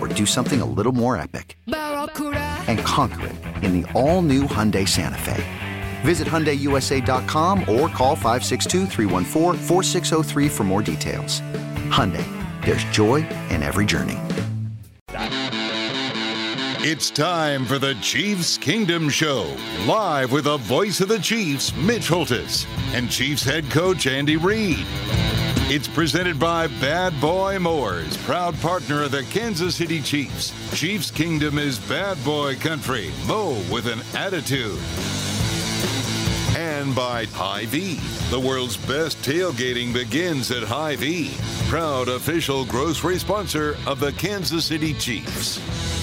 or do something a little more epic? And conquer it in the all-new Hyundai Santa Fe. Visit HyundaiUSA.com or call 562 for more details. Hyundai, there's joy in every journey. It's time for the Chiefs Kingdom Show, live with the voice of the Chiefs, Mitch Holthus, and Chiefs head coach Andy Reid. It's presented by Bad Boy Mowers, proud partner of the Kansas City Chiefs. Chiefs Kingdom is bad boy country. Mow with an attitude. And by Hy-Vee. The world's best tailgating begins at Hy-Vee. Proud official grocery sponsor of the Kansas City Chiefs.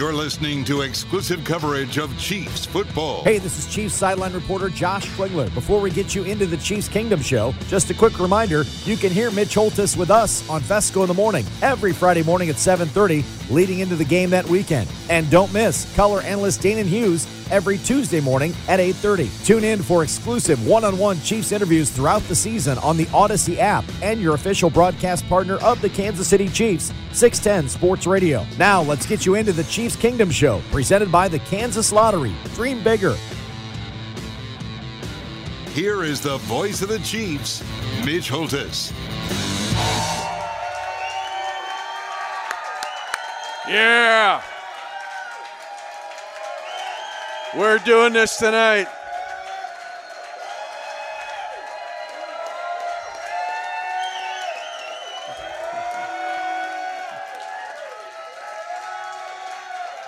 You're listening to exclusive coverage of Chiefs football. Hey, this is Chiefs sideline reporter Josh Klingler. Before we get you into the Chiefs Kingdom show, just a quick reminder, you can hear Mitch Holthus with us on Fescoe in the morning every Friday morning at 7:30 leading into the game that weekend. And don't miss color analyst Danan Hughes every Tuesday morning at 8:30. Tune in for exclusive one-on-one Chiefs interviews throughout the season on the Audacy app and your official broadcast partner of the Kansas City Chiefs, 610 Sports Radio. Now, let's get you into the Chiefs Kingdom show, presented by the Kansas Lottery. Dream bigger. Here is the voice of the Chiefs, Mitch Holthus. Yeah. We're doing this tonight.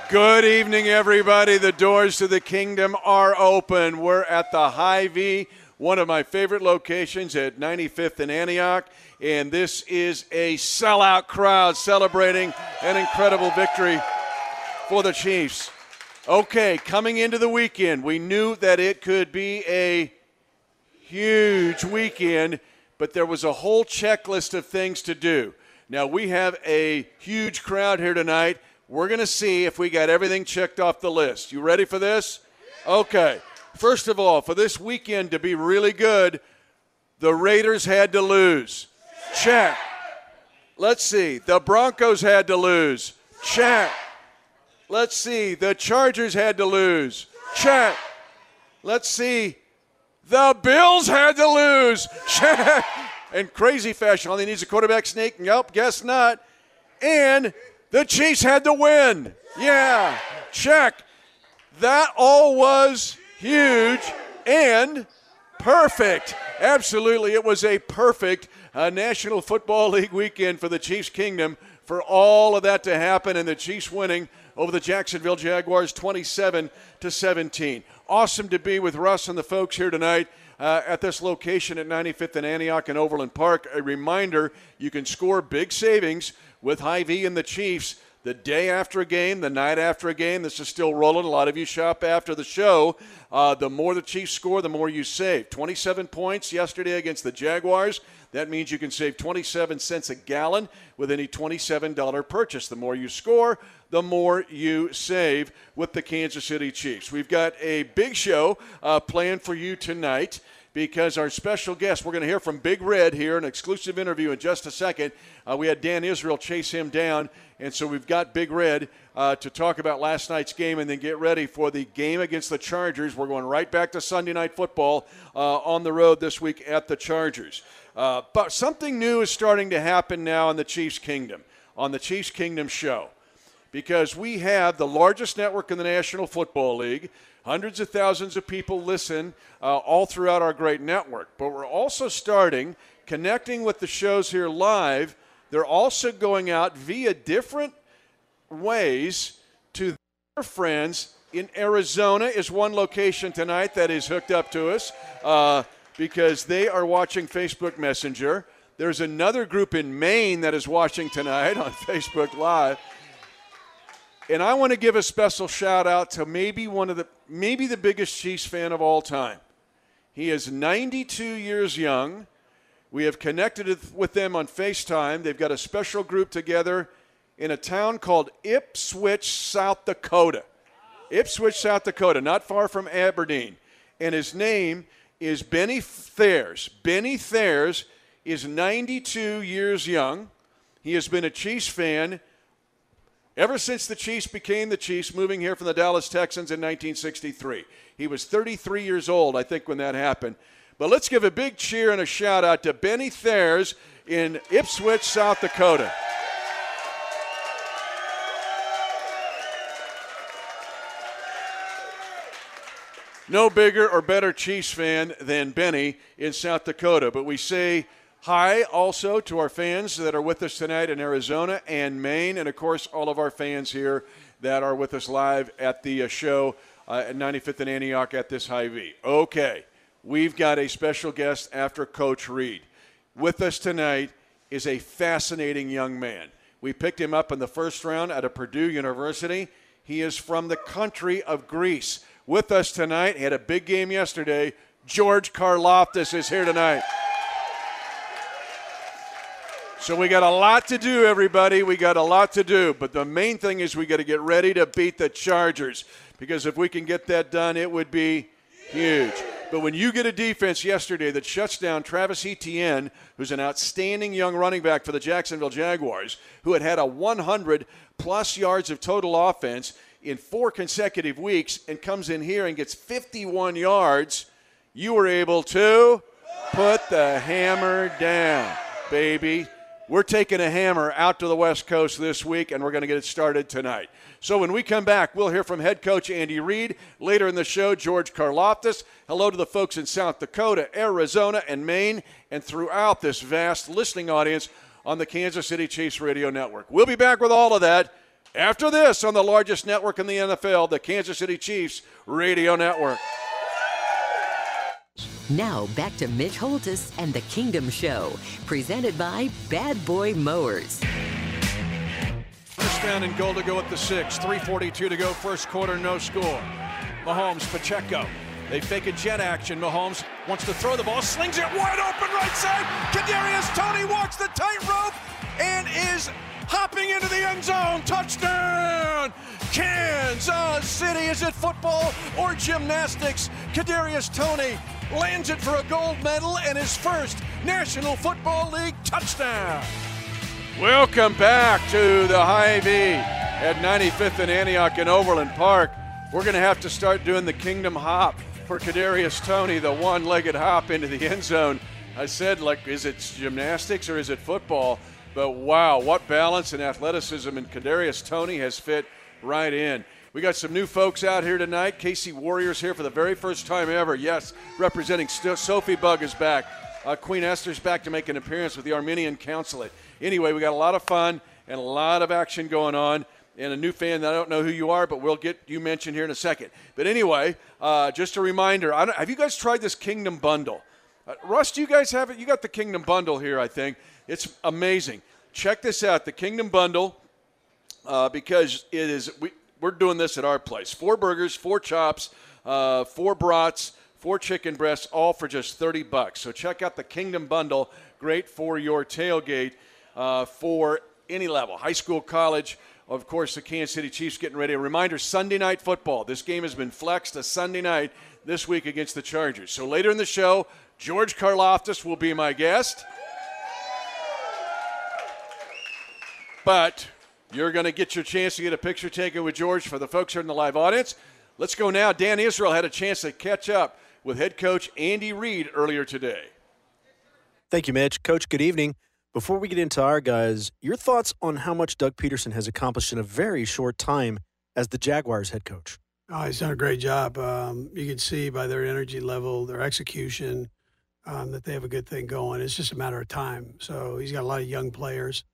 Good evening, everybody. The doors to the kingdom are open. We're at the Hy-Vee, one of my favorite locations at 95th and Antioch. And this is a sellout crowd celebrating an incredible victory for the Chiefs. Okay, coming into the weekend, we knew that it could be a huge weekend, but there was a whole checklist of things to do. Now, we have a huge crowd here tonight. We're going to see if we got everything checked off the list. You ready for this? Okay. First of all, for this weekend to be really good, the Raiders had to lose. Check. Let's see. The Broncos had to lose. Check. Let's see. The Chargers had to lose. Check. Let's see. The Bills had to lose. Check. In crazy fashion. All he needs a quarterback sneak. Nope, guess not. And the Chiefs had to win. Yeah. Check. That all was huge and perfect. Absolutely. It was a perfect uh, National Football League weekend for the Chiefs Kingdom for all of that to happen and the Chiefs winning over the Jacksonville Jaguars 27 to 17. Awesome to be with Russ and the folks here tonight. Uh, at this location at 95th and Antioch and Overland Park. A reminder you can score big savings with Hy-Vee and the Chiefs the day after a game, the night after a game. This is still rolling. A lot of you shop after the show. Uh, the more the Chiefs score, the more you save. 27 points yesterday against the Jaguars. That means you can save 27 cents a gallon with any $27 purchase. The more you score, the more you save with the Kansas City Chiefs. We've got a big show uh, planned for you tonight. Because our special guest, we're going to hear from Big Red here, an exclusive interview in just a second. Uh, we had Dan Israel chase him down, and so we've got Big Red uh, to talk about last night's game and then get ready for the game against the Chargers. We're going right back to Sunday Night Football uh, on the road this week at the Chargers. Uh, but something new is starting to happen now in the Chiefs Kingdom, on the Chiefs Kingdom show, because we have the largest network in the National Football League. Hundreds of thousands of people listen uh, all throughout our great network. But we're also starting connecting with the shows here live. They're also going out via different ways to their friends in Arizona is one location tonight that is hooked up to us uh, because they are watching Facebook Messenger. There's another group in Maine that is watching tonight on Facebook Live. And I want to give a special shout out to maybe one of the maybe the biggest Chiefs fan of all time. He is 92 years young. We have connected with them on FaceTime. They've got a special group together in a town called Ipswich, South Dakota. Ipswich, South Dakota, not far from Aberdeen. And his name is Benny Thayers. Benny Thayers is 92 years young. He has been a Chiefs fan ever since the Chiefs became the Chiefs, moving here from the Dallas Texans in 1963. He was 33 years old, I think, when that happened. But let's give a big cheer and a shout out to Benny Thayers in Ipswich, South Dakota. No bigger or better Chiefs fan than Benny in South Dakota. But we say Hi also to our fans that are with us tonight in Arizona and Maine, and of course, all of our fans here that are with us live at the uh, show uh, at 95th and Antioch at this Hy-Vee. Okay, we've got a special guest after Coach Reid. With us tonight is a fascinating young man. We picked him up in the first round at a Purdue University. He is from the country of Greece. With us tonight, he had a big game yesterday. George Karlaftis is here tonight. So we got a lot to do, everybody. We got a lot to do. But the main thing is we got to get ready to beat the Chargers because if we can get that done, it would be huge. But when you get a defense yesterday that shuts down Travis Etienne, who's an outstanding young running back for the Jacksonville Jaguars, who had had a 100 plus yards of total offense in four consecutive weeks, and comes in here and gets 51 yards, you were able to put the hammer down, baby. We're taking a hammer out to the West Coast this week, and we're going to get it started tonight. So when we come back, we'll hear from head coach Andy Reid. Later in the show, George Karlaftis. Hello to the folks in South Dakota, Arizona, and Maine, and throughout this vast listening audience on the Kansas City Chiefs Radio Network. We'll be back with all of that after this on the largest network in the NFL, the Kansas City Chiefs Radio Network. Now back to Mitch Holthus and the Kingdom Show, presented by Bad Boy Mowers. First down and goal to go at the six. 3:42 to go. First quarter, no score. Mahomes, Pacheco. They fake a jet action. Mahomes wants to throw the ball, slings it wide open right side. Kadarius Toney walks the tightrope and is hopping into the end zone. Touchdown! Kansas City. Is it football or gymnastics? Kadarius Toney lands it for a gold medal and his first National Football League touchdown. Welcome back to the Hy-Vee at 95th and Antioch in Overland Park. We're going to have to start doing the Kingdom Hop for Kadarius Toney, the one-legged hop into the end zone. I said, like, is it gymnastics or is it football? But wow, what balance and athleticism and Kadarius Toney has fit right in. We got some new folks out here tonight. Casey Warriors here for the very first time ever. Yes, representing Sophie Bug is back. Uh, Queen Esther's back to make an appearance with the Armenian Consulate. Anyway, we got a lot of fun and a lot of action going on. And a new fan that I don't know who you are, but we'll get you mentioned here in a second. But anyway, uh, just a reminder have you guys tried this Kingdom Bundle? Uh, Russ, you guys have it? You got the Kingdom Bundle here, I think. It's amazing. Check this out the Kingdom Bundle, uh, because it is. We, we're doing this at our place. Four burgers, four chops, uh, four brats, four chicken breasts, all for just 30 bucks. So check out the Kingdom Bundle. Great for your tailgate uh, for any level, high school, college, of course, the Kansas City Chiefs getting ready. A reminder Sunday night football. This game has been flexed to Sunday night this week against the Chargers. So later in the show, George Karlaftis will be my guest. But you're going to get your chance to get a picture taken with George for the folks here in the live audience. Let's go now. Dan Israel had a chance to catch up with head coach Andy Reid earlier today. Thank you, Mitch. Coach, good evening. Before we get into our guys, your thoughts on how much Doug Pederson has accomplished in a very short time as the Jaguars head coach? Oh, he's done a great job. Um, you can see by their energy level, their execution, um, that they have a good thing going. It's just a matter of time. So he's got a lot of young players.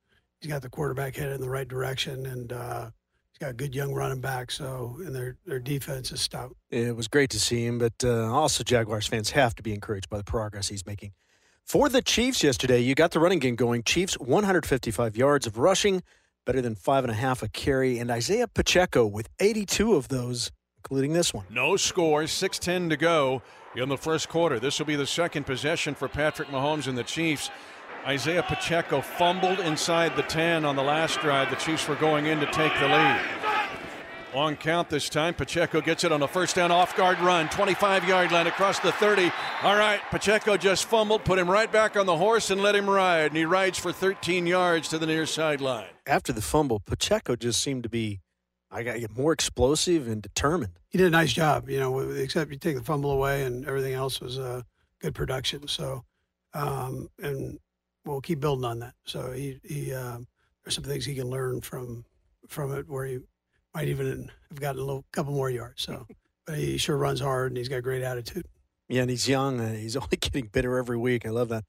He's got the quarterback headed in the right direction, and uh, he's got a good young running back. So and their their defense is stout. It was great to see him, but uh, also Jaguars fans have to be encouraged by the progress he's making. For the Chiefs yesterday, you got the running game going. Chiefs 155 yards of rushing, better than five and a half a carry, and Isaiah Pacheco with 82 of those including this one. No score, 6:10 to go in the first quarter. This will be the second possession for Patrick Mahomes and the Chiefs. Isaiah Pacheco fumbled inside the 10 on the last drive. The Chiefs were going in to take the lead. Long count this time. Pacheco gets it on a first down off guard run. 25 yard line across the 30. All right, Pacheco just fumbled, put him right back on the horse and let him ride. And he rides for 13 yards to the near sideline. After the fumble, Pacheco just seemed to be I got to get more explosive and determined. He did a nice job, you know, except you take the fumble away and everything else was uh, good production. So, um, and we'll keep building on that. So he, he uh, there's some things he can learn from from it where he might even have gotten a little couple more yards. So, but he sure runs hard and he's got great attitude. Yeah, and he's young and he's only getting better every week. I love that.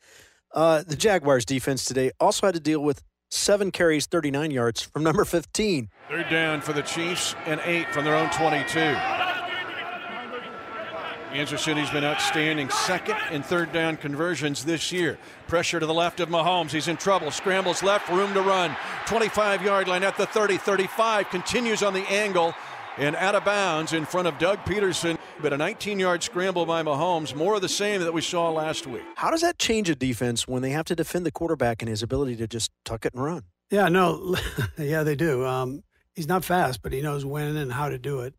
Uh, the Jaguars defense today also had to deal with seven carries, 39 yards from number 15. Third down for the Chiefs and eight from their own 22. Kansas City's been outstanding second and third down conversions this year. Pressure to the left of Mahomes. He's in trouble. Scrambles left, room to run. 25 yard line at the 30, 35. Continues on the angle and out of bounds in front of Doug Pederson. But a 19 yard scramble by Mahomes, more of the same that we saw last week. How does that change a defense when they have to defend the quarterback and his ability to just tuck it and run? Yeah, no, yeah, they do. Um, he's not fast, but he knows when and how to do it,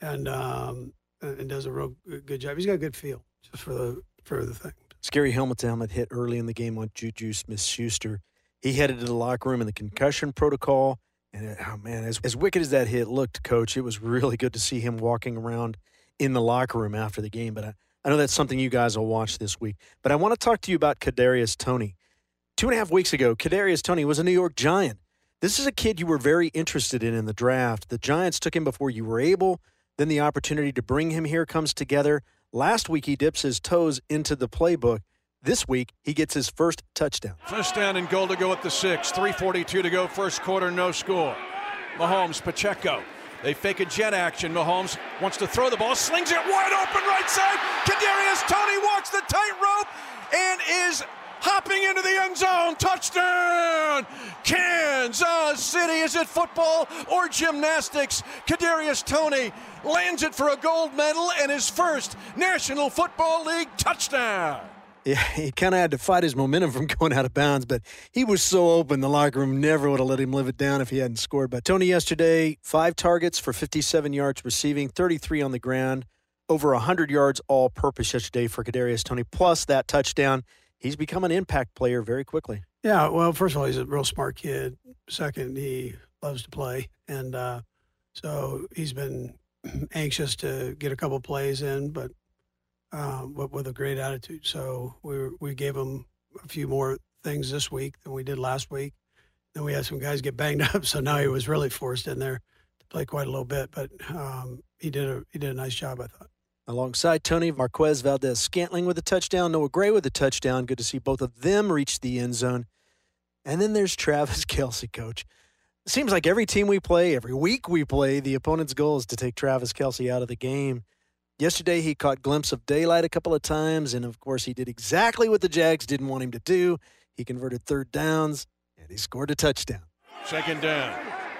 and um, and does a real good job. He's got a good feel just for the for the thing. Scary helmet to helmet hit early in the game on Juju Smith Schuster. He headed to the locker room in the concussion protocol. And it, oh man, as, as wicked as that hit looked, coach, it was really good to see him walking around in the locker room after the game. But I, I know that's something you guys will watch this week. But I want to talk to you about Kadarius Toney. Two and a half weeks ago, Kadarius Toney was a New York Giant. This is a kid you were very interested in in the draft. The Giants took him before you were able. Then the opportunity to bring him here comes together. Last week, he dips his toes into the playbook. This week, he gets his first touchdown. First down and goal to go at the six. 3.42 to go, first quarter, no score. Mahomes, Pacheco. They fake a jet action. Mahomes wants to throw the ball, slings it wide open right side. Kadarius Toney walks the tightrope and is hopping into the end zone. Touchdown! Kansas City. Is it football or gymnastics? Kadarius Toney lands it for a gold medal and his first National Football League touchdown. Yeah, he kind of had to fight his momentum from going out of bounds, but he was so open. The locker room never would have let him live it down if he hadn't scored. But Toney yesterday, five targets for 57 yards receiving, 33 on the ground, over 100 yards all purpose yesterday for Kadarius Toney, plus that touchdown. He's become an impact player very quickly. Yeah, well, first of all, he's a real smart kid. Second, he loves to play, and uh, so he's been anxious to get a couple plays in, but but with a great attitude. So we we gave him a few more things this week than we did last week. Then we had some guys get banged up, so now he was really forced in there to play quite a little bit. But um, he did a he did a nice job, I thought. Alongside Toney Marquez Valdes Scantling with a touchdown, Noah Gray with a touchdown. Good to see both of them reach the end zone. And then there's Travis Kelsey, coach. Seems like every team we play, every week we play, the opponent's goal is to take Travis Kelce out of the game. Yesterday, he caught glimpse of daylight a couple of times, and of course, he did exactly what the Jags didn't want him to do. He converted third downs, and he scored a touchdown. Second down.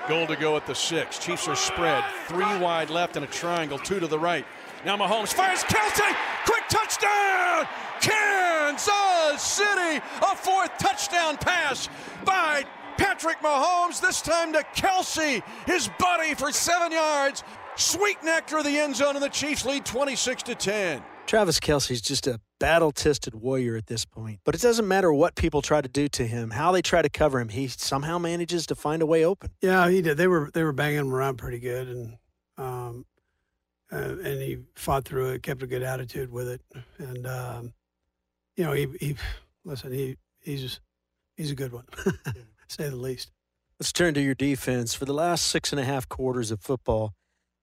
Goal to go at the six. Chiefs are spread. Three wide left and a triangle, two to the right. Now Mahomes fires Kelce. Quick touchdown! Kansas City. A fourth touchdown pass by Patrick Mahomes, this time to Kelce, his buddy for seven yards. Sweet nectar of the end zone, and the Chiefs lead 26 to 10. Travis Kelce's just a battle tested warrior at this point. But it doesn't matter what people try to do to him, how they try to cover him, he somehow manages to find a way open. Yeah, he did. They were they were banging him around pretty good, and um, uh, and he fought through it, kept a good attitude with it, and um, you know he he listen he he's he's a good one, say the least. Let's turn to your defense. For the last six and a half quarters of football,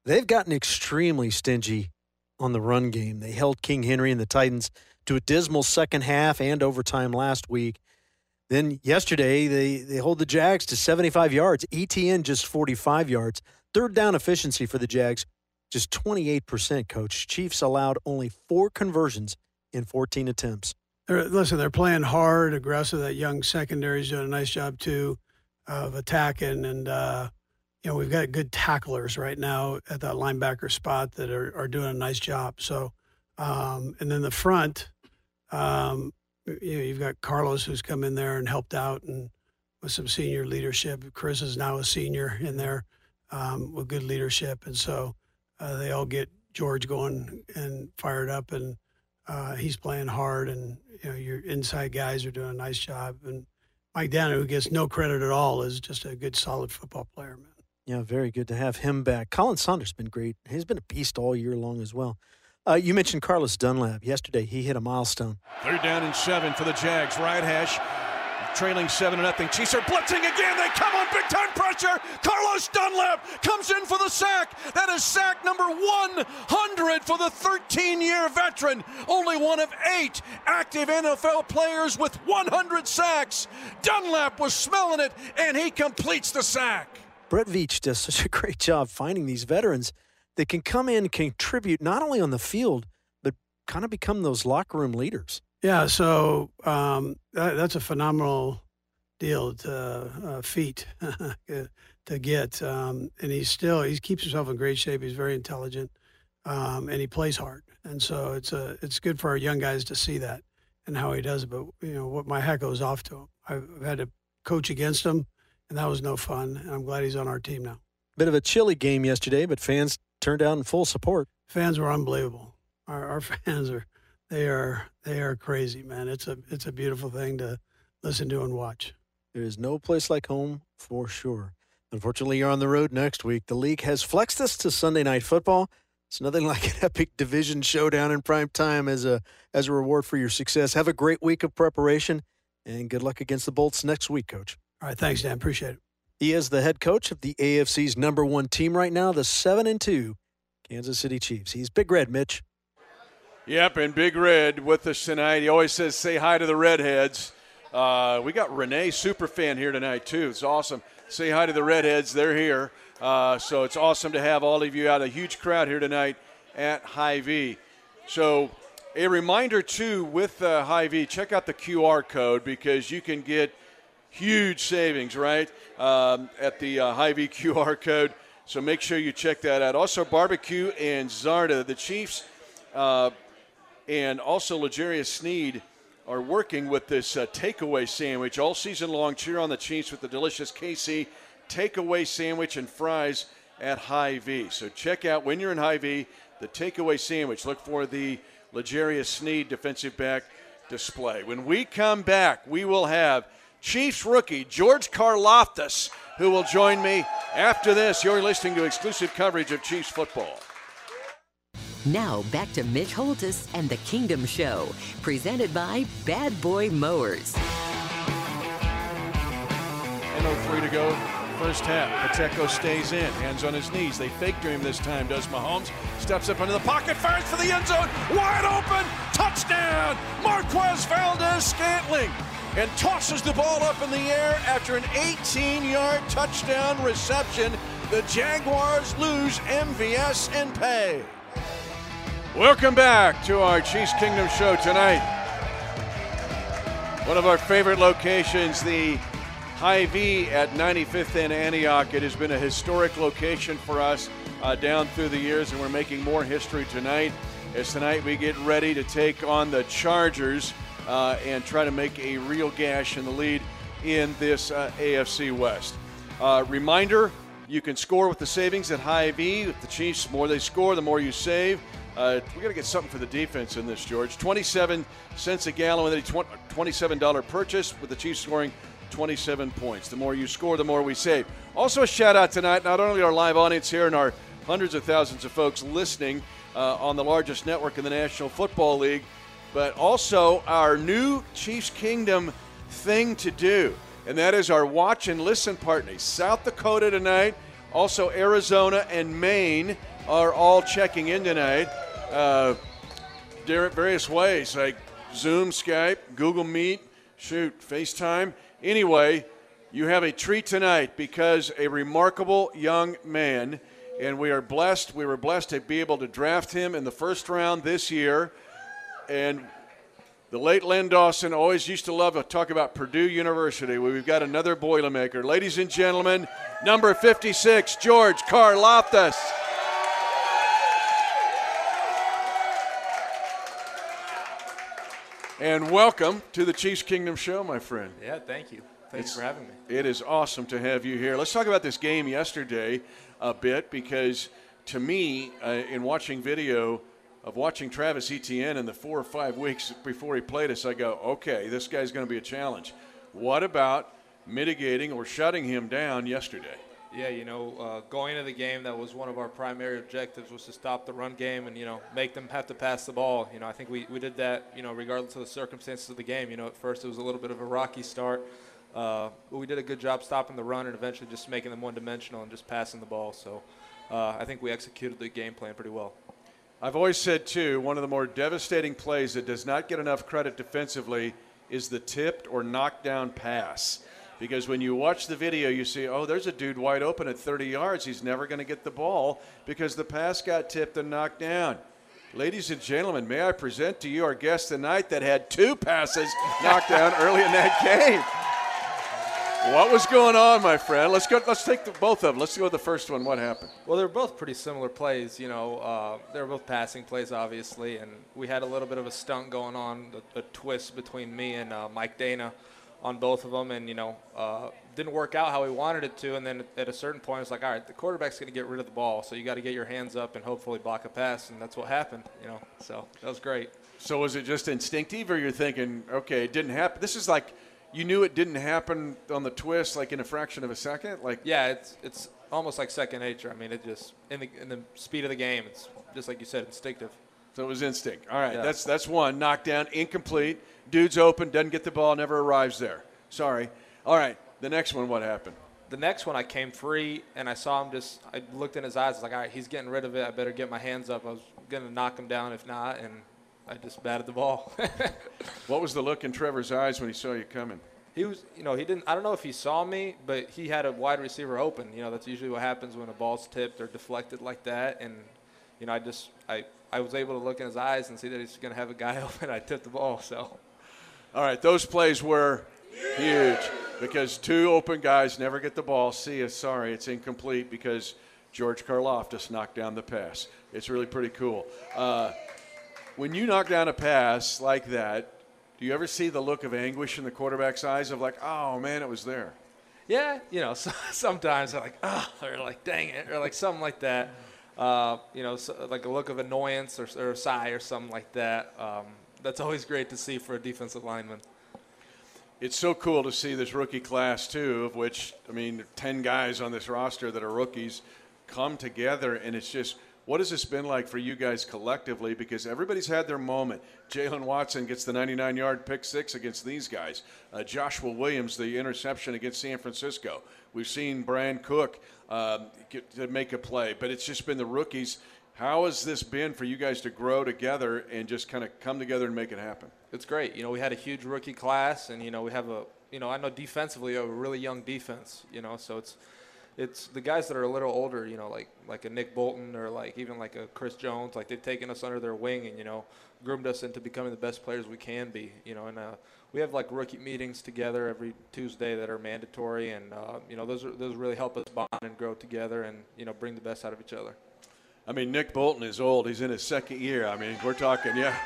they've gotten extremely stingy on the run game. They held King Henry and the Titans to a dismal second half and overtime last week. Then yesterday, they, they hold the Jags to 75 yards. ETN just 45 yards. Third down efficiency for the Jags, just 28%, coach. Chiefs allowed only four conversions in 14 attempts. They're, listen, they're playing hard, aggressive. That young secondary's doing a nice job, too, of attacking. And, uh, you know, we've got good tacklers right now at that linebacker spot that are, are doing a nice job. So, um, and then the front, um, you know, you've got Carlos who's come in there and helped out and with some senior leadership. Chris is now a senior in there um, with good leadership, and so uh, they all get George going and fired up, and uh, he's playing hard, and you know your inside guys are doing a nice job, and Mike Danna, who gets no credit at all, is just a good, solid football player, man. Yeah, very good to have him back. Khalen Saunders been great. He's been a beast all year long as well. Uh, you mentioned Carlos Dunlap. Yesterday, he hit a milestone. Third down and seven for the Jags. Right hash trailing seven to nothing. Chiefs are blitzing again. They come on big time pressure. Carlos Dunlap comes in for the sack. That is sack number 100 for the 13 year veteran. Only one of eight active NFL players with 100 sacks. Dunlap was smelling it, and he completes the sack. Brett Veach does such a great job finding these veterans that can come in contribute not only on the field, but kind of become those locker room leaders. Yeah, so um, that, that's a phenomenal deal to uh, feat to get, um, and he's still he keeps himself in great shape. He's very intelligent, um, and he plays hard, and so it's a it's good for our young guys to see that and how he does it. But you know what, my hat goes off to him. I've had to coach against him, and that was no fun. And I'm glad he's on our team now. Bit of a chilly game yesterday, but fans turned out in full support. Fans were unbelievable. Our, our fans are they are they are crazy, man. It's a it's a beautiful thing to listen to and watch. There is no place like home for sure. Unfortunately, you're on the road next week. The league has flexed us to Sunday night football. It's nothing like an epic division showdown in prime time as a as a reward for your success. Have a great week of preparation and good luck against the Bolts next week, coach. All right, thanks, Dan. Appreciate it. He is the head coach of the AFC's number one team right now, the seven and two Kansas City Chiefs. He's Big Red, Mitch. Yep, and Big Red with us tonight. He always says, say hi to the Redheads. Uh, we got Renee Superfan here tonight, too. It's awesome. Say hi to the Redheads. They're here. Uh, so it's awesome to have all of you out. A huge crowd here tonight at Hy-Vee. So a reminder, too, with uh, Hy-Vee, check out the QR code because you can get huge savings, right, um, at the uh, Hy-Vee QR code. So make sure you check that out. Also, Barbecue and Zarda, the Chiefs uh, and also L'Jarius Sneed are working with this uh, takeaway sandwich all season long. Cheer on the Chiefs with the delicious KC takeaway sandwich and fries at Hy-Vee. So check out when you're in Hy-Vee the takeaway sandwich. Look for the L'Jarius Sneed defensive back display. When we come back, we will have Chiefs rookie George Karlaftis, who will join me after this. You're listening to exclusive coverage of Chiefs football. Now back to Mitch Holthus and the Kingdom Show, presented by Bad Boy Mowers. And 03 to go, first half. Pacheco stays in, hands on his knees. They fake him this time, does Mahomes. Steps up into the pocket, fires for the end zone, wide open, touchdown! Marquez Valdes Scantling and tosses the ball up in the air after an 18 yard touchdown reception. The Jaguars lose MVS and pay. Welcome back to our Chiefs Kingdom show tonight. One of our favorite locations, the Hy-Vee at 95th and Antioch. It has been a historic location for us uh, down through the years, and we're making more history tonight. As tonight we get ready to take on the Chargers uh, and try to make a real gash in the lead in this uh, AFC West. Uh, reminder you can score with the savings at Hy-Vee. With the Chiefs, the more they score, the more you save. Uh, we got to get something for the defense in this, George. 27 cents a gallon with a $27 purchase, with the Chiefs scoring 27 points. The more you score, the more we save. Also, a shout out tonight, not only our live audience here and our hundreds of thousands of folks listening uh, on the largest network in the National Football League, but also our new Chiefs Kingdom thing to do, and that is our watch and listen partners. South Dakota tonight, also Arizona and Maine are all checking in tonight uh, various ways like Zoom, Skype, Google Meet, shoot, FaceTime. Anyway, you have a treat tonight because a remarkable young man, and we are blessed. We were blessed to be able to draft him in the first round this year. And the late Len Dawson always used to love to talk about Purdue University. We've got another Boilermaker. Ladies and gentlemen, number 56, George Karlaftis. And welcome to the Chiefs Kingdom Show, my friend. Yeah, thank you. Thanks for having me. It is awesome to have you here. Let's talk about this game yesterday a bit because to me, uh, in watching video of watching Travis Etienne in the four or five weeks before he played us, I go, okay, this guy's going to be a challenge. What about mitigating or shutting him down yesterday? Yeah, you know, uh, going into the game, that was one of our primary objectives was to stop the run game and you know make them have to pass the ball. You know, I think we, we did that. You know, regardless of the circumstances of the game. You know, at first it was a little bit of a rocky start, uh, but we did a good job stopping the run and eventually just making them one-dimensional and just passing the ball. So uh, I think we executed the game plan pretty well. I've always said too, one of the more devastating plays that does not get enough credit defensively is the tipped or knocked down pass because when you watch the video, you see, oh, there's a dude wide open at 30 yards. He's never going to get the ball because the pass got tipped and knocked down. Ladies and gentlemen, may I present to you our guest tonight that had two passes knocked down early in that game. What was going on, my friend? Let's go. Let's take the, both of them. Let's go with the first one. What happened? Well, they're both pretty similar plays. You know, uh, they're both passing plays, obviously, and we had a little bit of a stunt going on, a, a twist between me and uh, Mike Danna on both of them, and you know, uh, didn't work out how we wanted it to. And then at a certain point, it's like, all right, the quarterback's going to get rid of the ball, so you got to get your hands up and hopefully block a pass, and that's what happened. You know, so that was great. So was it just instinctive, or you're thinking, okay, it didn't happen? This is like you knew it didn't happen on the twist, like in a fraction of a second, like yeah, it's it's almost like second nature. I mean, it just in the in the speed of the game, it's just like you said, instinctive. So it was instinct. All right, yeah. that's that's one knockdown, incomplete. Dude's open, doesn't get the ball, never arrives there. Sorry. All right, the next one, what happened? The next one, I came free and I saw him just. I looked in his eyes. I was like, all right, he's getting rid of it. I better get my hands up. I was gonna knock him down if not, and I just batted the ball. what was the look in Trevor's eyes when he saw you coming? He was, you know, he didn't. I don't know if he saw me, but he had a wide receiver open. You know, that's usually what happens when a ball's tipped or deflected like that. And you know, I just, I, I was able to look in his eyes and see that he's going to have a guy open. I tipped the ball. So. All right, those plays were huge because two open guys never get the ball. See sorry, it's incomplete because George Karloff just knocked down the pass. It's really pretty cool. Uh, when you knock down a pass like that, do you ever see the look of anguish in the quarterback's eyes of like, oh man, it was there? Yeah, you know, so, sometimes they're like, oh, or like, dang it, or like something like that. Uh, you know, so, like a look of annoyance or, or, a sigh or something like that. Um, that's always great to see for a defensive lineman it's so cool to see this rookie class too, of which I mean, ten guys on this roster that are rookies come together, and it's just what has this been like for you guys collectively? Because everybody's had their moment. Jaylen Watson gets the 99-yard pick six against these guys. Uh, Joshua Williams the interception against San Francisco. We've seen Bryan Cook uh, get, make a play, but it's just been the rookies. How has this been for you guys to grow together and just kind of come together and make it happen? it's great. You know, we had a huge rookie class, and you know, we have a you know, I know defensively, a really young defense. You know, so it's it's the guys that are a little older. You know, like like a Nick Bolton or like even like a Chris Jones. Like they've taken us under their wing and you know groomed us into becoming the best players we can be. You know, and uh, we have like rookie meetings together every Tuesday that are mandatory, and uh, you know those are, those really help us bond and grow together, and you know bring the best out of each other. I mean, Nick Bolton is old. He's in his second year. I mean, we're talking, yeah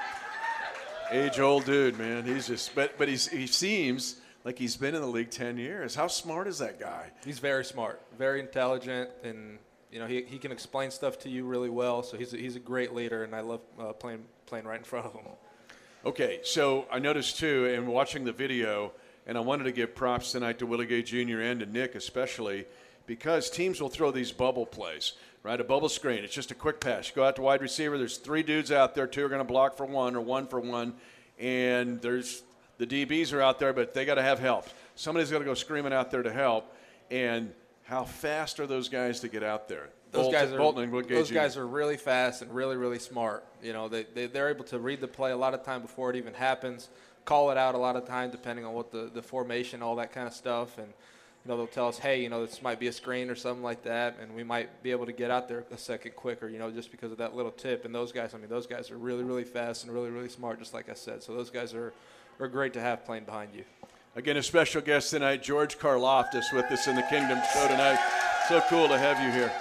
age old dude, man. He's just, but but he's, he seems like he's been in the league 10 years. How smart is that guy? He's very smart, very intelligent, and you know he, he can explain stuff to you really well. So he's a, he's a great leader, and I love uh, playing playing right in front of him. Okay, so I noticed too, in watching the video, and I wanted to give props tonight to Willie Gay Jr. and to Nick especially, because teams will throw these bubble plays, right? A bubble screen. It's just a quick pass. You go out to wide receiver. There's three dudes out there. Two are going to block for one, or one for one, and there's the DBs are out there, but they got to have help. Somebody's got to go screaming out there to help, and how fast are those guys to get out there? those Bolton, guys are Bolton those guys are really fast and really really smart. You know, they, they they're able to read the play a lot of time before it even happens, call it out a lot of time depending on what the the formation, all that kind of stuff, and you know they'll tell us, hey, you know this might be a screen or something like that, and we might be able to get out there a second quicker, you know, just because of that little tip. And those guys, I mean, those guys are really really fast and really really smart, just like I said. So those guys are are great to have playing behind you. Again, a special guest tonight, George Karlaftis, with us in the Kingdom Show tonight. So cool to have you here.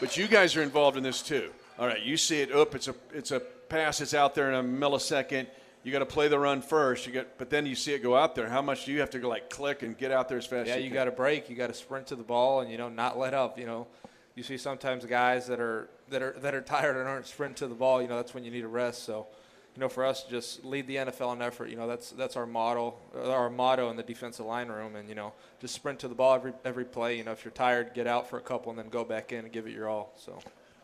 But you guys are involved in this too. All right, you see it up. It's a it's a pass. It's out there in a millisecond. You got to play the run first. You got, but then you see it go out there. How much do you have to go like click and get out there as fast? Yeah, as you can? got to break. You got to sprint to the ball, and you know not let up. You know, you see sometimes guys that are that are that are tired and aren't sprinting to the ball. You know that's when you need a rest. So, you know, for us, just lead the NFL in effort. You know, that's that's our model, uh, our motto in the defensive line room, and you know, just sprint to the ball every every play. You know, if you're tired, get out for a couple, and then go back in and give it your all. So.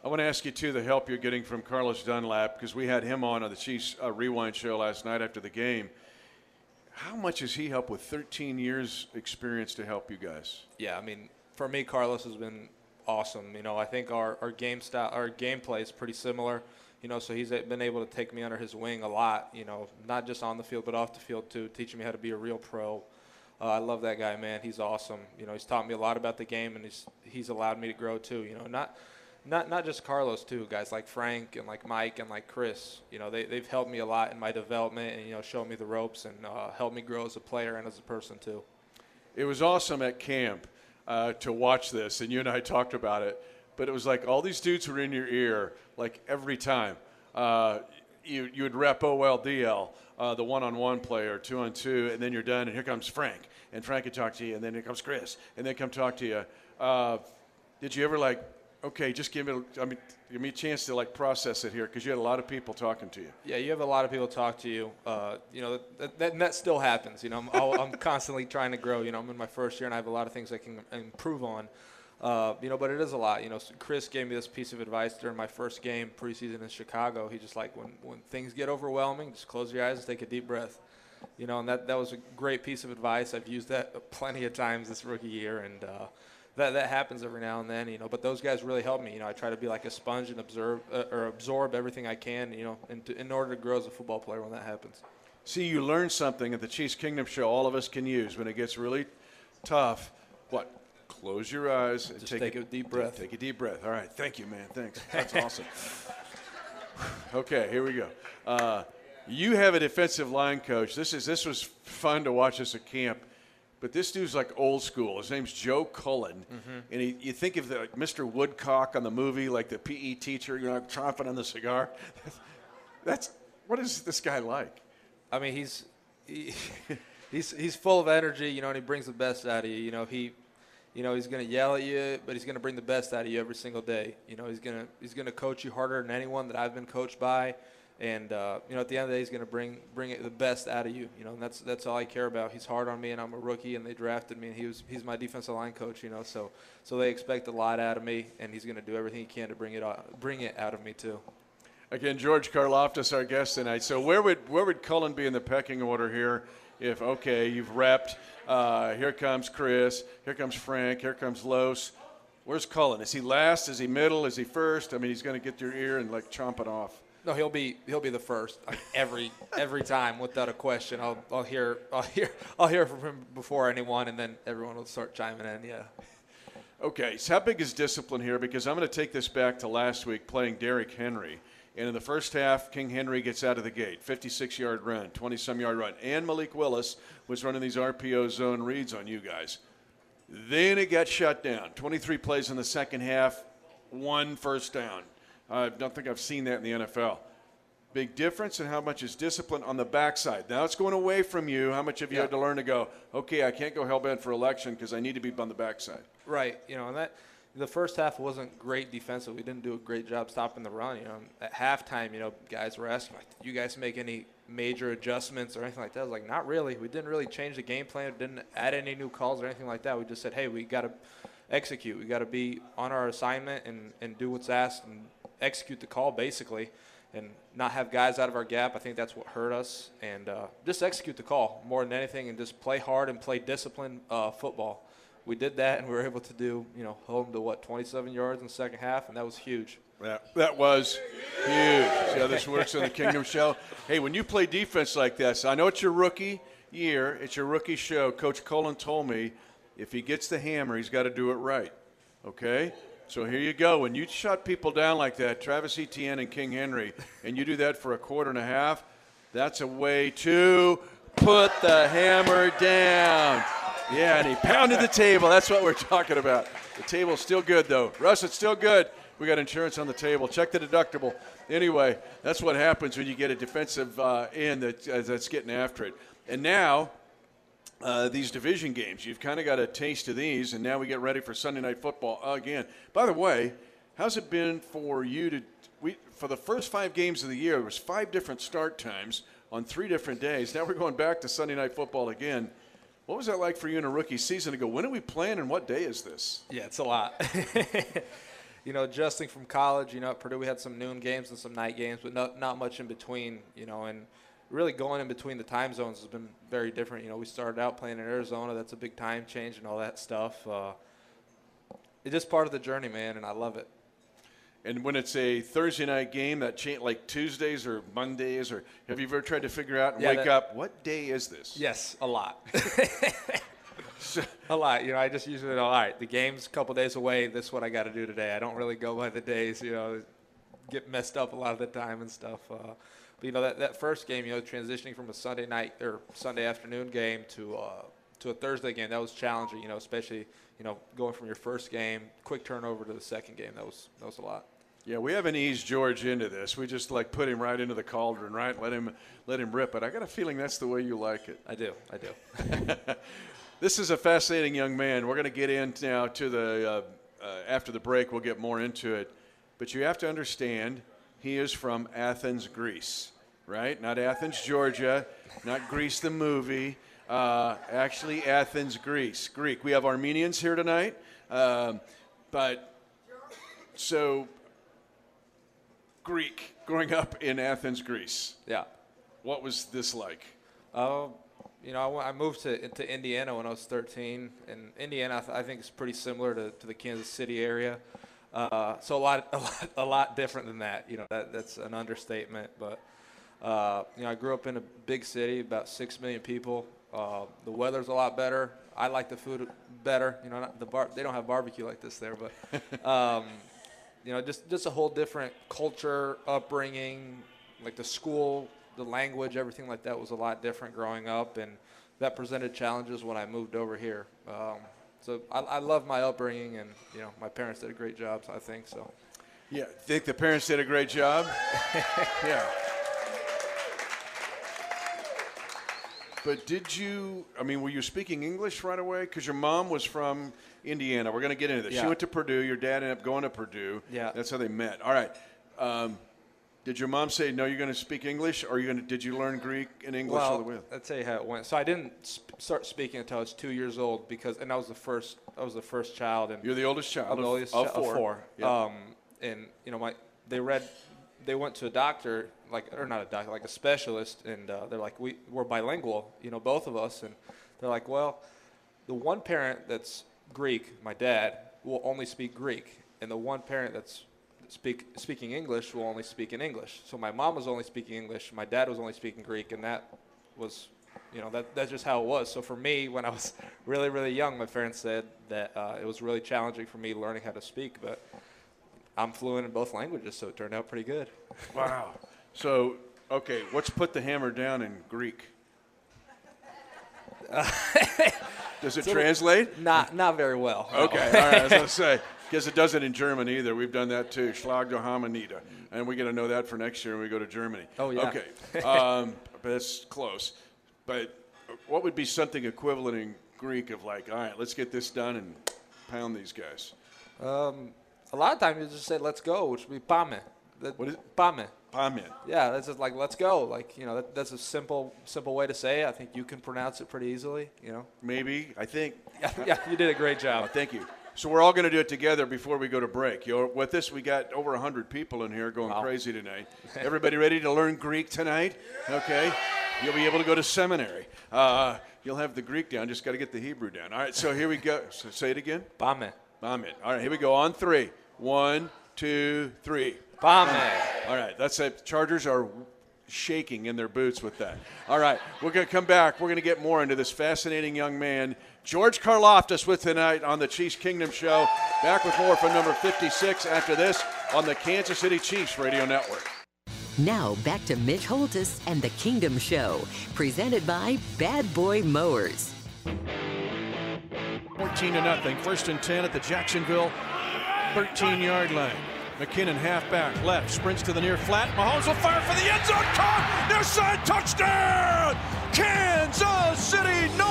I want to ask you too the help you're getting from Carlos Dunlap because we had him on the Chiefs uh, Rewind show last night after the game. How much has he helped with 13 years experience to help you guys? Yeah, I mean, for me, Carlos has been awesome. You know, I think our, our game style, our gameplay is pretty similar. You know, so he's been able to take me under his wing a lot. You know, not just on the field but off the field too, teaching me how to be a real pro. Uh, I love that guy, man. He's awesome. You know, he's taught me a lot about the game, and he's he's allowed me to grow too. You know, not not not just Carlos too, guys like Frank and like Mike and like Chris. You know, they they've helped me a lot in my development and you know shown me the ropes and uh, helped me grow as a player and as a person too. It was awesome at camp uh, to watch this, and you and I talked about it. But it was like all these dudes were in your ear, like every time. Uh, you you would rep OLDL, uh, the one-on-one player, two-on-two, and then you're done, and here comes Frank, and Frank would talk to you, and then here comes Chris, and they come talk to you. Uh, did you ever like, okay, just give me, I mean, give me a chance to like process it here, because you had a lot of people talking to you. Yeah, you have a lot of people talk to you. Uh, you know, that, that, that still happens. You know, I'm, I'm constantly trying to grow. You know, I'm in my first year and I have a lot of things I can improve on. Uh, you know, but it is a lot. You know, Chris gave me this piece of advice during my first game preseason in Chicago. He just like when when things get overwhelming, just close your eyes and take a deep breath. You know, and that that was a great piece of advice. I've used that plenty of times this rookie year, and uh, that that happens every now and then. You know, but those guys really help me. You know, I try to be like a sponge and observe uh, or absorb everything I can. You know, in, to, in order to grow as a football player when that happens. See, you learn something at the Chiefs Kingdom show all of us can use when it gets really tough. What? Close your eyes and take, take a deep breath. Take a deep breath. All right. Thank you, man. Thanks. That's awesome. okay, here we go. Uh, you have a defensive line coach. This is this was fun to watch this at camp. But this dude's like old school. His name's Joe Cullen, mm-hmm. and he, you think of the, like Mr. Woodcock on the movie, like the PE teacher, you know, chomping on the cigar. That's what is this guy like? I mean, he's he, he's he's full of energy, you know, and he brings the best out of you. You know, he, you know, he's gonna yell at you, but he's gonna bring the best out of you every single day. You know, he's gonna he's gonna coach you harder than anyone that I've been coached by, and uh, you know, at the end of the day, he's gonna bring bring it the best out of you. You know, and that's that's all I care about. He's hard on me, and I'm a rookie, and they drafted me, and he was he's my defensive line coach. You know, so so they expect a lot out of me, and he's gonna do everything he can to bring it out, bring it out of me too. Again, George Karlaftis, our guest tonight. So where would where would Cullen be in the pecking order here? If okay, you've repped. Uh, here comes Chris. Here comes Frank. Here comes Los. Where's Cullen? Is he last? Is he middle? Is he first? I mean, he's going to get your ear and like chomp it off. No, he'll be he'll be the first every every time without a question. I'll I'll hear I'll hear I'll hear from him before anyone, and then everyone will start chiming in. Yeah. Okay, so how big is discipline here? Because I'm going to take this back to last week playing Derrick Henry. And in the first half, King Henry gets out of the gate, 56 yard run, 20 some yard run. And Malik Willis was running these RPO zone reads on you guys. Then it got shut down. 23 plays in the second half, one first down. I don't think I've seen that in the NFL. Big difference, and how much is discipline on the backside. Now it's going away from you. How much have you Yeah. had to learn to go? Okay, I can't go hell bent for election because I need to be on the backside. Right. You know, and that the first half wasn't great defensive. We didn't do a great job stopping the run. You know, at halftime, you know, guys were asking, like, "Did you guys make any major adjustments or anything like that?" I was like, "Not really. We didn't really change the game plan. Didn't add any new calls or anything like that. We just said, hey, we got to execute. We got to be on our assignment and and do what's asked and execute the call basically." And not have guys out of our gap. I think that's what hurt us. And uh, just execute the call more than anything, and just play hard and play disciplined uh, football we did that and we were able to do, you know, hold them to what, 27 yards in the second half, and that was huge. Yeah, that was huge. See how this works on the Kingdom Show? Hey, when you play defense like this, I know it's your rookie year, it's your rookie show. Coach Cullen told me if he gets the hammer, he's got to do it right. Okay? So here you go. When you shut people down like that, Travis Etienne and King Henry, and you do that for a quarter and a half, that's a way to put the hammer down. Yeah, and he pounded the table. That's what we're talking about. The table's still good, though. Russ, it's still good. We got insurance on the table. Check the deductible. Anyway, that's what happens when you get a defensive uh, end that, uh, that's getting after it. And now, uh, these division games, you've kind of got a taste of these, and now we get ready for Sunday Night Football again. By the way, how's it been for you to? We for the first five games of the year, there was five different start times on three different days. Now we're going back to Sunday Night Football again. What was that like for you in a rookie season to go? When are we playing, and what day is this? Yeah, it's a lot. you know, adjusting from college, you know, at Purdue we had some noon games and some night games, but not not much in between. You know, and really going in between the time zones has been very different. You know, we started out playing in Arizona. That's a big time change and all that stuff. Uh, it's just part of the journey, man, and I love it. And when it's a Thursday night game, that change like Tuesdays or Mondays, or have you ever tried to figure out and Yeah, wake that- up what day is this? Yes, a lot. a lot. You know, I just usually know, all right, the game's a couple days away. This is what I got to do today. I don't really go by the days, you know, get messed up a lot of the time and stuff. Uh, but, you know, that, that first game, you know, transitioning from a Sunday night or Sunday afternoon game to, uh, to a Thursday game, that was challenging, you know, especially, you know, going from your first game, quick turnover to the second game. That was, that was a lot. Yeah, we haven't eased George into this. We just like put him right into the cauldron, right? Let him let him rip. But I got a feeling that's the way you like it. I do. I do. This is a fascinating young man. We're going to get in now to the uh, uh, after the break. We'll get more into it, but you have to understand he is from Athens, Greece, right? Not Athens, Georgia, not Greece the movie. Uh, actually, Athens, Greece, Greek. We have Armenians here tonight, um, but so Greek growing up in Athens, Greece. Yeah. What was this like? Uh, you know, I, I moved to to Indiana when I was 13, and Indiana I, th- I think is pretty similar to, to the Kansas City area. Uh, so a lot, a lot, a lot different than that. You know, that that's an understatement. But uh, you know, I grew up in a big city, about six million people. Uh, the weather's a lot better. I like the food better. You know, not the bar, they don't have barbecue like this there, but um, you know, just just a whole different culture, upbringing, like the school, the language, everything like that was a lot different growing up, and that presented challenges when I moved over here. Um, so I, I love my upbringing, and you know, my parents did a great job. I think so. Yeah, think the parents did a great job. yeah. But did you? I mean, were you speaking English right away? Because your mom was from Indiana. We're going to get into this. She went to Purdue. Your dad ended up going to Purdue. Yeah. That's how they met. All right. Um, did your mom say no? You're going to speak English, or you going to? Did you learn Greek and English all the way? Well, I'll tell you how it went. So I didn't sp- start speaking until I was two years old because, and I was the first. I was the first child, and You're the oldest child I'm the oldest of chi- four. Of four. Yeah. Um, and you know, my they read, they went to a doctor, like or not a doctor, like a specialist, and uh, they're like, we we're bilingual, you know, both of us, and they're like, well, the one parent that's Greek, my dad, will only speak Greek, and the one parent that's speak speaking English will only speak in English. So my mom was only speaking English, my dad was only speaking Greek, and that was, you know, that that's just how it was. So for me, when I was really really young, my parents said that uh, it was really challenging for me learning how to speak, but I'm fluent in both languages, so it turned out pretty good. Wow. So, okay, let's put the hammer down in Greek. Does it So- translate? Not not very well. Okay, all right. I was gonna say Because it does it in German either. We've done that too. Schlag der Hamanita. And we're going to know that for next year when we go to Germany. Oh, yeah. Okay. Um, but that's close. But what would be something equivalent in Greek of like, all right, let's get this done and pound these guys? Um, a lot of times you just say "let's go," which would be "pame." That, What is it? Pame. Pamen. Yeah, that's just like "let's go." Like you know, that, that's a simple, simple way to say it. I think you can pronounce it pretty easily. You know. Maybe. I think. yeah, you did a great Oh, job. thank you. So we're all going to do it together before we go to break. You're, with this, we got over 100 people in here going Wow. crazy tonight. Everybody ready to learn Greek tonight? Okay. You'll be able to go to seminary. Uh, you'll have the Greek down. Just got to get the Hebrew down. All right. So here we go. So say it again. Pame. Amen. All right. Here we go. On three. One, two, three. Pame. All right, that's it. Chargers are shaking in their boots with that. All right, we're going to come back. We're going to get more into this fascinating young man, George Karlaftis, with tonight on the Chiefs Kingdom Show. Back with more from number 56 after this on the Kansas City Chiefs Radio Network. Now back to Mitch Holthus and the Kingdom Show, presented by Bad Boy Mowers. 14 to nothing. First and 10 at the Jacksonville 13 yard line. McKinnon halfback left, sprints to the near flat. Mahomes will fire for the end zone. Caught! Near side touchdown! Kansas City, Gray.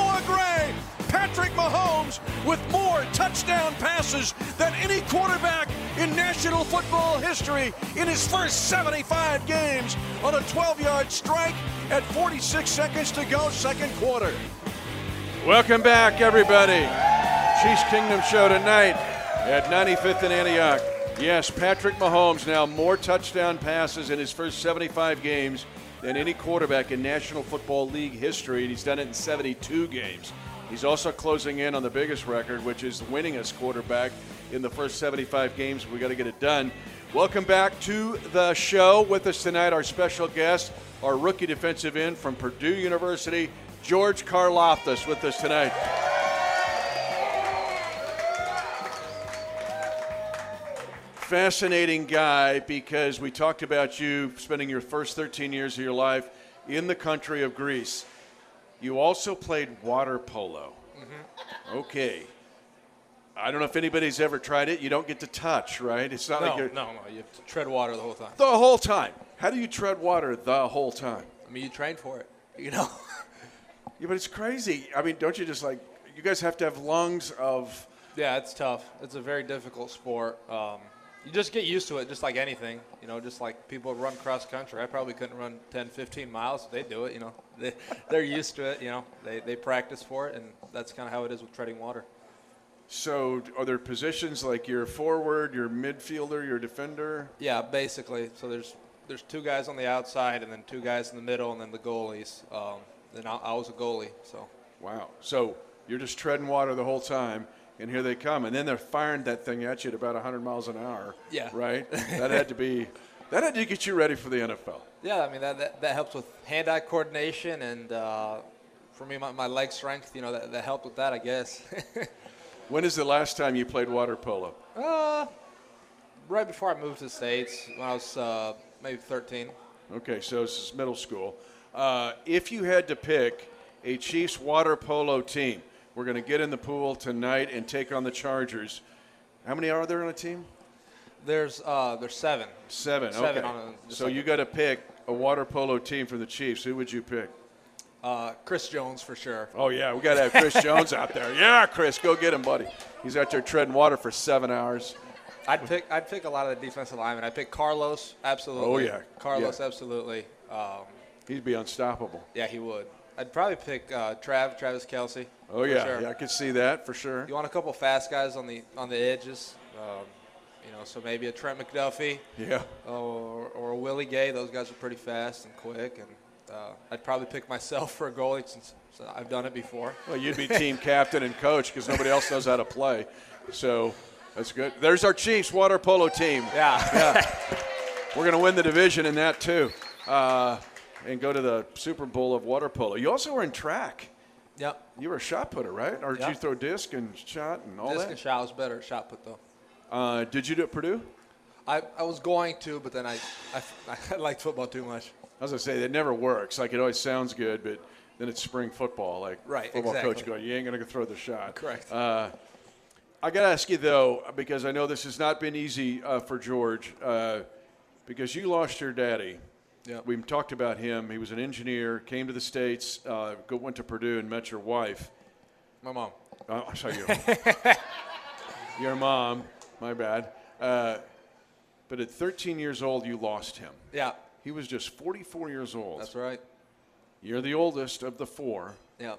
Patrick Mahomes with more touchdown passes than any quarterback in National Football history in his first 75 games on a 12 yard strike at 46 seconds to go, second quarter. Welcome back, everybody. Chiefs Kingdom Show tonight at 95th in Antioch. Yes, Patrick Mahomes now more touchdown passes in his first 75 games than any quarterback in National Football League history, and he's done it in 72 games. He's also closing in on the biggest record, which is the winningest quarterback in the first 75 games. We got to get it done. Welcome back to the show. With us tonight, our special guest, our rookie defensive end from Purdue University, George Karlaftis, with us tonight. Fascinating guy because we talked about you spending your first 13 years of your life in the country of Greece. You also played water polo. Okay. I don't know if anybody's ever tried it. You don't get to touch, right? It's not like No, you're no, no. You have to tread water the whole time. the whole time. How do you tread water the whole time? I mean, you train for it. You know. Yeah, but it's crazy. I mean, don't you just like you guys have to have lungs of Yeah, it's tough. It's a very difficult sport. Um, you just get used to it, just like anything. You know, just like people run cross country. I probably couldn't run 10, 15 miles. They do it. You know, they, they're used to it. You know, they, they practice for it, and that's kind of how it is with treading water. So, are there positions like your forward, your midfielder, your defender? Yeah, basically. So there's there's two guys on the outside, and then two guys in the middle, and then the goalies. Um, and I, I was a goalie, so Wow. So you're just treading water the whole time, and here they come, and then they're firing that thing at you at about 100 miles an hour. Yeah. Right. that had to be. That had to get you ready for the NFL. yeah. I mean that that, that helps with hand-eye coordination, and uh, for me, my, my leg strength. You know, that, that helped with that, I guess. When is the last time you played water polo? Uh, right before I moved to the States, when I was uh, maybe 13. Okay, so this is middle school. Uh, if you had to pick a Chiefs water polo team, we're going to get in the pool tonight and take on the Chargers. How many are there on a team? There's uh, there's seven. Seven. Seven okay. on a- so you got to pick a water polo team from the Chiefs. Who would you pick? Uh, Chris Jones for sure. Oh yeah, we got to have Chris Jones out there. Yeah, Chris, go get him, buddy. He's out there treading water for seven hours. I'd pick I'd pick a lot of the defensive linemen. I'd pick Carlos, absolutely. Oh, yeah. Carlos, Yeah. absolutely. Um, He'd be unstoppable. yeah, he would. I'd probably pick uh, Trav, Travis Kelce. Oh yeah, sure. yeah, I could see that for sure. You want a couple fast guys on the on the edges. Um, you know, so maybe a Trent McDuffie Yeah. or, or a Willie Gay. Those guys are pretty fast and quick. And uh, I'd probably pick myself for a goalie since I've done it before. Well, you'd be team captain and coach because nobody else knows how to play. So that's good. There's our Chiefs water polo team. Yeah. Yeah. We're going to win the division in that too, uh, and go to the Super Bowl of water polo. You also were in track. Yep. You were a shot putter, right? Or did Yeah. you throw disc and shot and all Disc that? and shot was better at shot put though. Uh, did you do it at Purdue? I, I was going to, but then I, I, I liked football too much. I was gonna say it never works. Like it always sounds good, but then it's spring football. Like Right, football coach exactly. going, you ain't gonna go throw the shot. Correct. Uh, I got to ask you though, because I know this has not been easy uh, for George, uh, because you lost your daddy. Yeah. We talked about him. He was an engineer, came to the states, uh, go, went to Purdue, and met your wife. My mom. Uh, I'm sorry, your, your mom. My bad. Uh, but at 13 years old, you lost him. Yeah, He was just 44 years old. that's right. You're the oldest of the four. Yeah.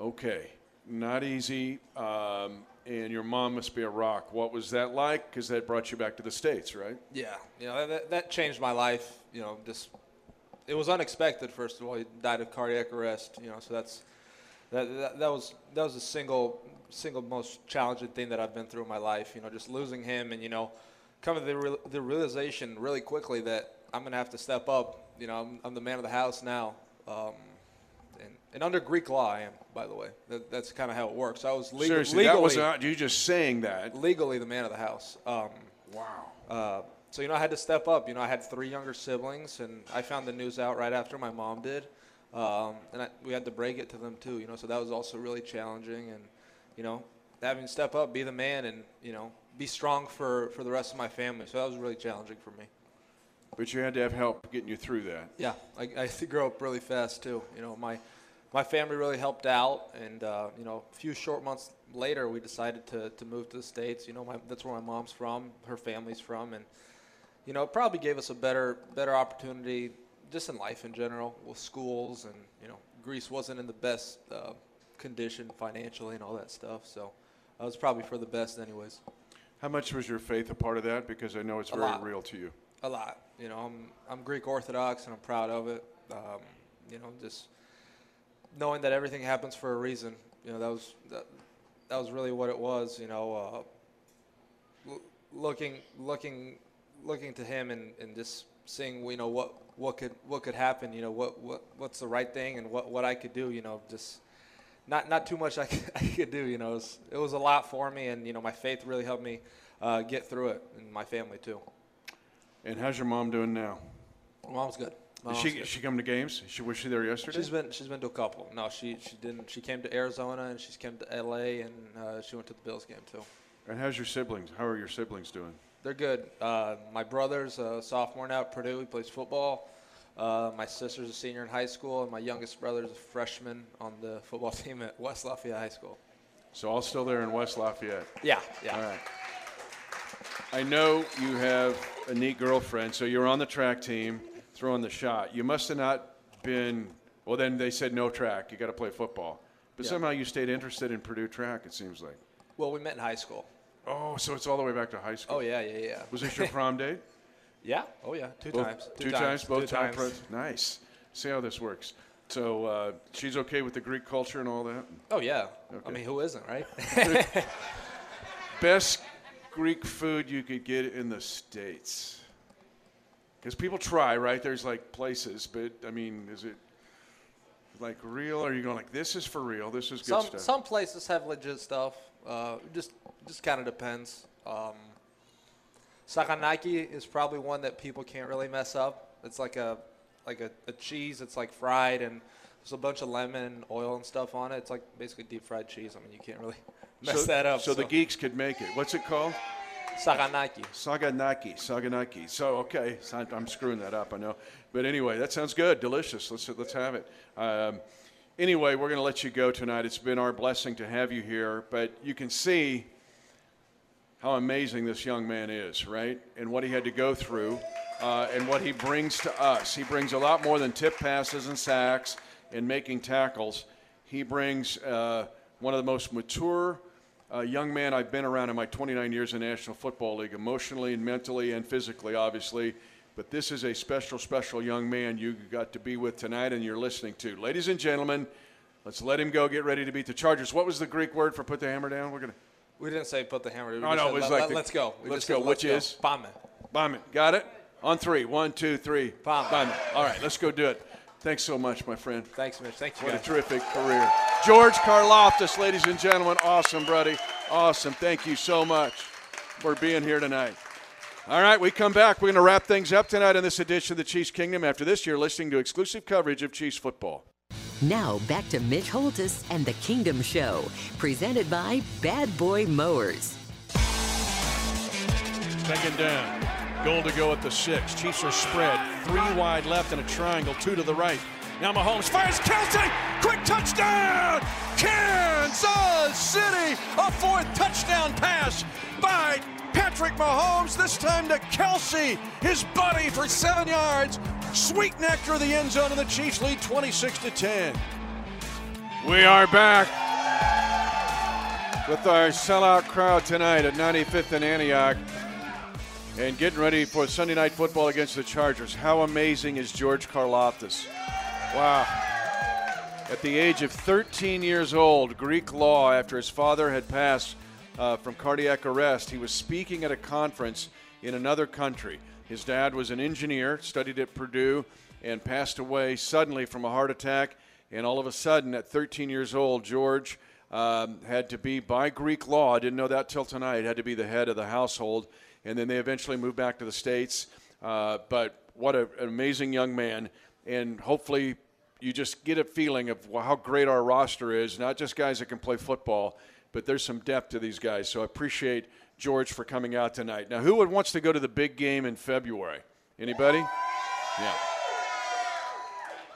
Okay, not easy. Um, and your mom must be a rock. What was that like? Because that brought you back to the states, right? Yeah, you know that, that changed my life. You know, just it was unexpected. First of all, he died of cardiac arrest. You know, so that's that, that that was that was the single single most challenging thing that I've been through in my life. You know, just losing him, and you know, coming to the real, the realization really quickly that I'm gonna have to step up. You know, I'm, I'm the man of the house now. Um, and, under Greek law, I am, by the way. That, that's kind of how it works. I was legal, Seriously, legally, that was not you just saying that. legally the man of the house. Um, Wow. uh, so you know, I had to step up. You know, I had three younger siblings, and I found the news out right after my mom did, um, and I, we had to break it to them too. You know, so that was also really challenging, and you know, having to step up, be the man, and you know, be strong for for the rest of my family. So that was really challenging for me. But you had to have help getting you through that. Yeah, I, I grew up really fast too. You know, my my family really helped out, and uh, you know, a few short months later, we decided to, to move to the states. You know, my, that's where my mom's from, her family's from, and you know, it probably gave us a better better opportunity just in life in general with schools, and you know, Greece wasn't in the best uh, condition financially and all that stuff, so it was probably for the best, anyways. How much was your faith a part of that? Because I know it's A very lot. real to you. A lot. You know, I'm I'm Greek Orthodox and I'm proud of it. Um, you know, just knowing that everything happens for a reason. You know, that was that, that was really what it was. You know, uh, l- looking looking looking to him and, and just seeing you know what what could what could happen. You know, what what what's the right thing and what what I could do. You know, just. Not, not too much I could, I could do, you know. It was, it was a lot for me, and you know, my faith really helped me uh, get through it, and my family too. And how's your mom doing now? Mom's good. Mom's she, good. she come to games? She was she there yesterday? She's been she's been to a couple. No, she she didn't. She came to Arizona and she's came to L.A. and uh, she went to the Bills game too. and how's your siblings? How are your siblings doing? They're good. Uh, my brother's a sophomore now at Purdue. He plays football. Uh, my sister's a senior in high school, and my youngest brother's a freshman on the football team at West Lafayette High School. So all still there in West Lafayette. Yeah, yeah. All right. I know you have a neat girlfriend, so you're on the track team throwing the shot. You must have not been, well, then they said no track. You got to play football. But Yeah. somehow you stayed interested in Purdue track, it seems like. Well, we met in high school. Oh, so it's all the way back to high school. Oh yeah, yeah, yeah. Was this your prom date? Yeah. Oh yeah. Two Both- times. Two, times, both Two time times. Nice. See how this works. So uh, she's okay with the Greek culture and all that? Oh yeah. Okay. I mean, who isn't, right? Best Greek food you could get in the States? Because people try, right? There's like places, but I mean, is it like real? Or are you going like, this is for real? This is good some stuff? some places have legit stuff. Uh, just just kind of depends. Um, saganaki is probably one that people can't really mess up. It's like a like a, a cheese. It's like fried and there's a bunch of lemon and oil and stuff on it. It's like basically deep fried cheese. I mean, you can't really mess so, that up. So, the geeks could make it. What's it called? Sakanaki. Saganaki, Saganaki. So okay, I'm screwing that up, I know. But anyway, that sounds good, delicious. Let's let's have it. Um, anyway, we're going to let you go tonight. It's been our blessing to have you here, but you can see how amazing this young man is, right? And what he had to go through, uh, and what he brings to us. He brings a lot more than tip passes and sacks and making tackles. He brings uh, one of the most mature uh, young man I've been around in my 29 years in National Football League, emotionally and mentally and physically, obviously. But this is a special, special young man you got to be with tonight and you're listening to. Ladies and gentlemen, let's let him go. Get ready to beat the Chargers. What was the Greek word for put the hammer down? We're going to. We didn't say put the hammer. We Oh, no, it was let, like let, the- let's go. We let's just said go, which is? Bomb it. Bomb it. Got it? On three. One, two, three. Bomb it. All right, let's go do it. Thanks so much, my friend. Thanks, Mitch. Thank you, What a terrific career. George Karlaftis, ladies and gentlemen. Awesome, buddy. Awesome. Thank you so much for being here tonight. All right, we come back. We're going to wrap things up tonight in this edition of the Chiefs Kingdom. After this, you're listening to exclusive coverage of Chiefs football. Now back to Mitch Holthus and the Kingdom Show, presented by Bad Boy Mowers. Second down. Goal to go at the six. Chiefs are spread. Three wide left and a triangle, two to the right. Now Mahomes fires Kelce. Quick touchdown! Kansas City! A fourth touchdown pass by Patrick Mahomes. This time to Kelce. his buddy for seven yards. Sweet nectar of the end zone, and the Chiefs lead 26 to 10. We are back with our sellout crowd tonight at 95th and Antioch and getting ready for Sunday night football against the Chargers. How amazing is George Karlaftis? Wow. At the age of 13 years old, Greek law, after his father had passed uh, from cardiac arrest, he was speaking at a conference in another country. His dad was an engineer, studied at Purdue, and passed away suddenly from a heart attack. And all of a sudden, at 13 years old, George um, had to be, by Greek law, I didn't know that till tonight, had to be the head of the household. And then they eventually moved back to the States. Uh, but what a, an amazing young man. And hopefully, you just get a feeling of how great our roster is, not just guys that can play football, but there's some depth to these guys. So I appreciate George for coming out tonight. Now, who would wants to go to the big game in February? Anybody? Yeah.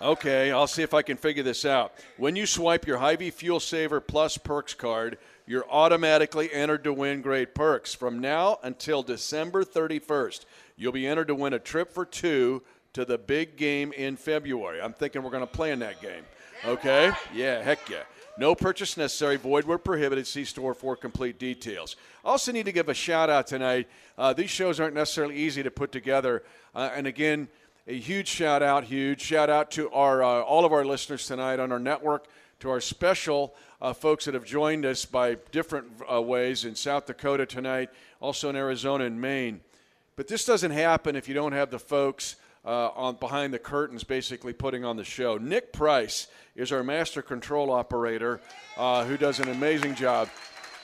Okay, I'll see if I can figure this out. When you swipe your Hy-Vee Fuel Saver Plus Perks card, you're automatically entered to win great perks. From now until December 31st, you'll be entered to win a trip for two to the big game in February. I'm thinking we're going to play in that game. Okay? Yeah, heck yeah. No purchase necessary, void where prohibited. See store for complete details. Also, need to give a shout out tonight. Uh, these shows aren't necessarily easy to put together. Uh, and again, a huge shout out, huge shout out to our uh, all of our listeners tonight on our network, to our special uh, folks that have joined us by different uh, ways in South Dakota tonight, also in Arizona and Maine. But this doesn't happen if you don't have the folks uh, on behind the curtains, basically putting on the show. Nick Price is our master control operator, uh, who does an amazing job.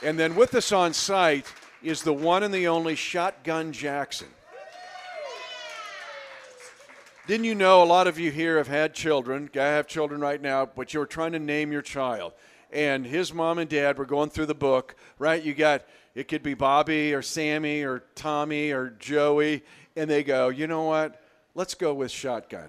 And then with us on site is the one and the only Shotgun Jackson. Didn't you know a lot of you here have had children? I have children right now, but you were trying to name your child. And his mom and dad were going through the book, right? You got, it could be Bobby or Sammy or Tommy or Joey. And they go, you know what? Let's go with Shotgun.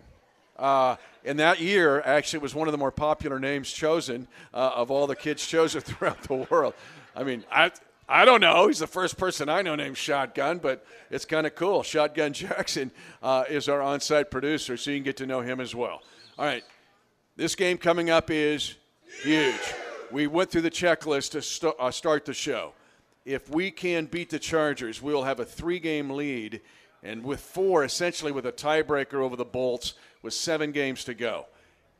Uh, and that year, actually, was one of the more popular names chosen uh, of all the kids chosen throughout the world. I mean, I, I don't know. He's the first person I know named Shotgun, but it's kind of cool. Shotgun Jackson uh, is our on site producer, so you can get to know him as well. All right. This game coming up is huge. We went through the checklist to st- uh, start the show. If we can beat the Chargers, we'll have a three game lead, and with four, essentially with a tiebreaker over the Bolts, with seven games to go.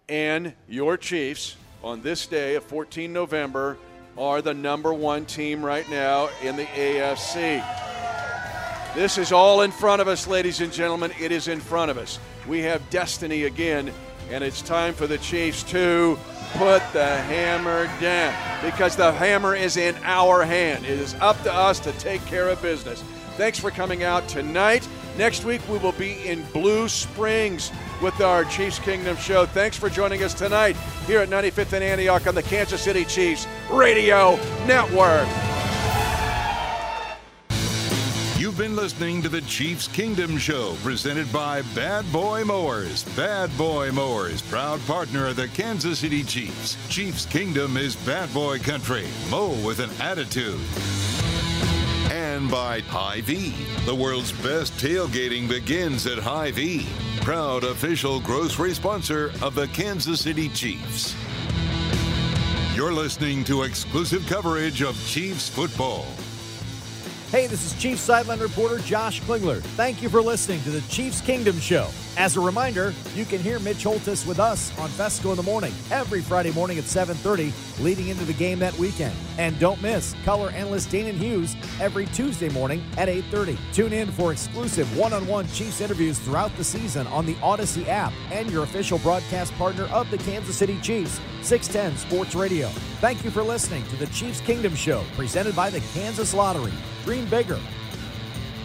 And your Chiefs, on this day of 14 November, are the number one team right now in the AFC. This is all in front of us, ladies and gentlemen. It is in front of us. We have destiny again, and it's time for the Chiefs to put the hammer down because the hammer is in our hand. It is up to us to take care of business. Thanks for coming out tonight. Next week, we will be in Blue Springs with our Chiefs Kingdom show. Thanks for joining us tonight here at 95th and Antioch on the Kansas City Chiefs Radio Network. You've been listening to the Chiefs Kingdom Show, presented by Bad Boy Mowers. Bad Boy Mowers, proud partner of the Kansas City Chiefs. Chiefs Kingdom is bad boy country. Mow with an attitude. And by Hy-Vee. The world's best tailgating begins at Hy-Vee. Proud official grocery sponsor of the Kansas City Chiefs. You're listening to exclusive coverage of Chiefs football. Hey, this is Chiefs sideline reporter Josh Klingler. Thank you for listening to the Chiefs Kingdom Show. As a reminder, you can hear Mitch Holthus with us on Fescoe in the morning every Friday morning at 7:30, leading into the game that weekend. And don't miss color analyst Danan Hughes every Tuesday morning at 8:30. Tune in for exclusive one-on-one Chiefs interviews throughout the season on the Audacy app and your official broadcast partner of the Kansas City Chiefs, 610 Sports Radio. Thank you for listening to the Chiefs Kingdom Show, presented by the Kansas Lottery. Dream bigger.